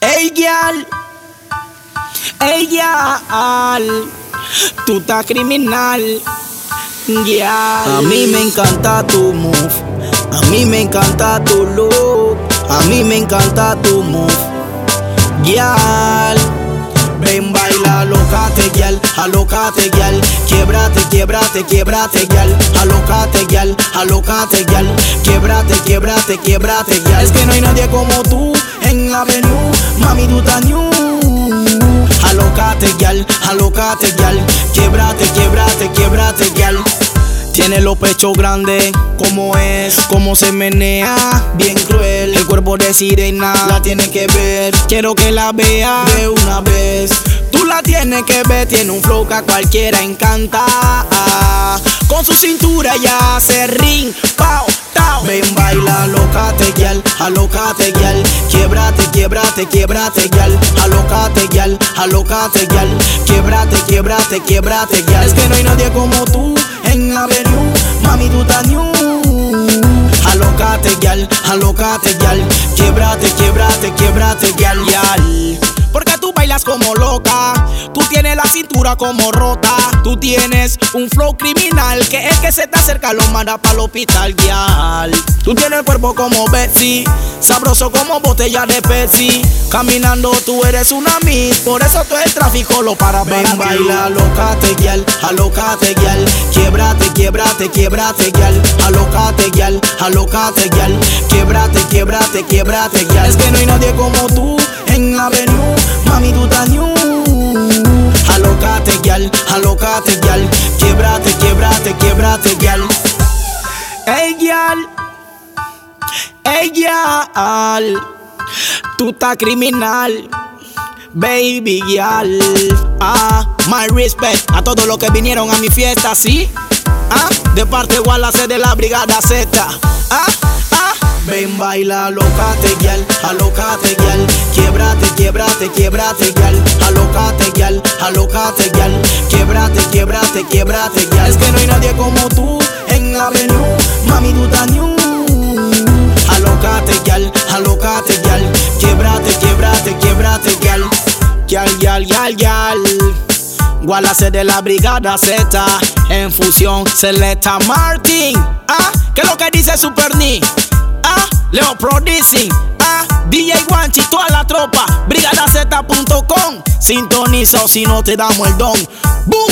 Ey, gyal. Ey, gyal. Tú estás criminal. Gyal. A mí me encanta tu move. A mí me encanta tu look. A mí me encanta tu move. Gyal. Ven baila, alocate, gyal, alocate, gyal Quiebrate, quiebrate, quiebrate, gyal Alocate, gyal, alocate, gyal Quiebrate, quiebrate, quiebrate, gyal Es que no hay nadie como tú en la avenue Mami, tú estás new Alocate, gyal, alocate, gyal Quiebrate, quiebrate, quiebrate, gyal tiene los pechos grandes, como es, como se menea, bien cruel. El cuerpo de sirena, la tiene que ver. Quiero que la vea de una vez. Tú la tienes que ver, tiene un flow que a cualquiera encanta. Con su cintura ya hace ring, pao, tao. Ven, baila, alocate, gyal, alocate, gyal. Quiebrate, quiebrate, gyal. Alocate, gyal, alocate, gyal. Quiebrate, quiebrate, quiebrate, gyal. Es que no hay nadie como tú en la avenue, mami tú estás new. Alocate, gyal, alocate, gyal. Quiebrate, quiebrate, quiebrate, gyal, gyal. Cintura como rota, tú tienes un flow criminal que el que se te acerca lo manda para el hospital, gyal. Tú tienes el cuerpo como Betsy, sabroso como botella de Pepsi. Caminando tú eres una miss, por eso todo el tráfico lo para Ven, baila, alocate, gyal, alocate, gyal. Quiebrate, quiebrate, quiebrate, gyal. Alocate, gyal, alocate, gyal. Quiebrate, quiebrate, quiebrate, gyal. Es que no hay nadie como tú en la avenue, mami tú estás new. Alocate, gyal. Quiebrate, quiebrate, quiebrate, gyal. Ey, gyal. Ey, gyal. Tú estás criminal. Baby gyal. Ah, my respect a todos los que vinieron a mi fiesta, ¿sí? Ah, de parte Wallace de la Brigada Z. Ah, ah. Ven, baila, alocate, gyal, alocate, gyal Quiebrate, quiebrate, quiebrate, gyal Alocate, gyal, alocate, gyal Quiebrate, quiebrate, quiebrate, gyal Es que no hay nadie como tú en la avenue Mami, tú estás new Alocate, gyal, alocate, gyal Quiebrate, quiebrate, quiebrate, gyal Gyal, gyal, gyal, gyal Wallace de la Brigada Z En fusión, Celesta Martin Ah, ¿qué es lo que dice Super Ni? Ah, Leo Producing. Ah, DJ Guanchi, toda la tropa. Brigadaz.com. Sintoniza o si no te damos el don. Boom.